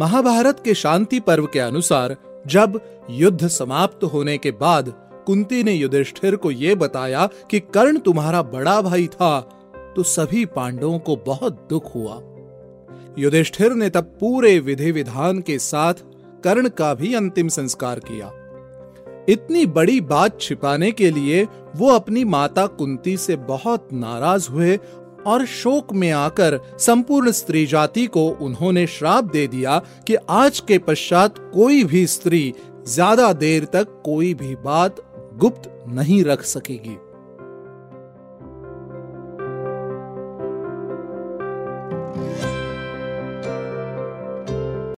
महाभारत के शांति पर्व के अनुसार जब युद्ध समाप्त होने के बाद कुंती ने युधिष्ठिर को यह बताया कि कर्ण तुम्हारा बड़ा भाई था तो सभी पांडवों को बहुत दुख हुआ। युधिष्ठिर ने तब पूरे विधि विधान के साथ कर्ण का भी अंतिम संस्कार किया। इतनी बड़ी बात छिपाने के लिए वो अपनी माता कुंती से बहुत नाराज़ हुए और शोक में आकर संपूर्ण स्त्री जाति को उन्होंने श्राप दे दिया कि आज के पश्चात कोई भी स्त्री ज़्यादा देर तक कोई भी बात गुप्त नहीं रख सकेगी।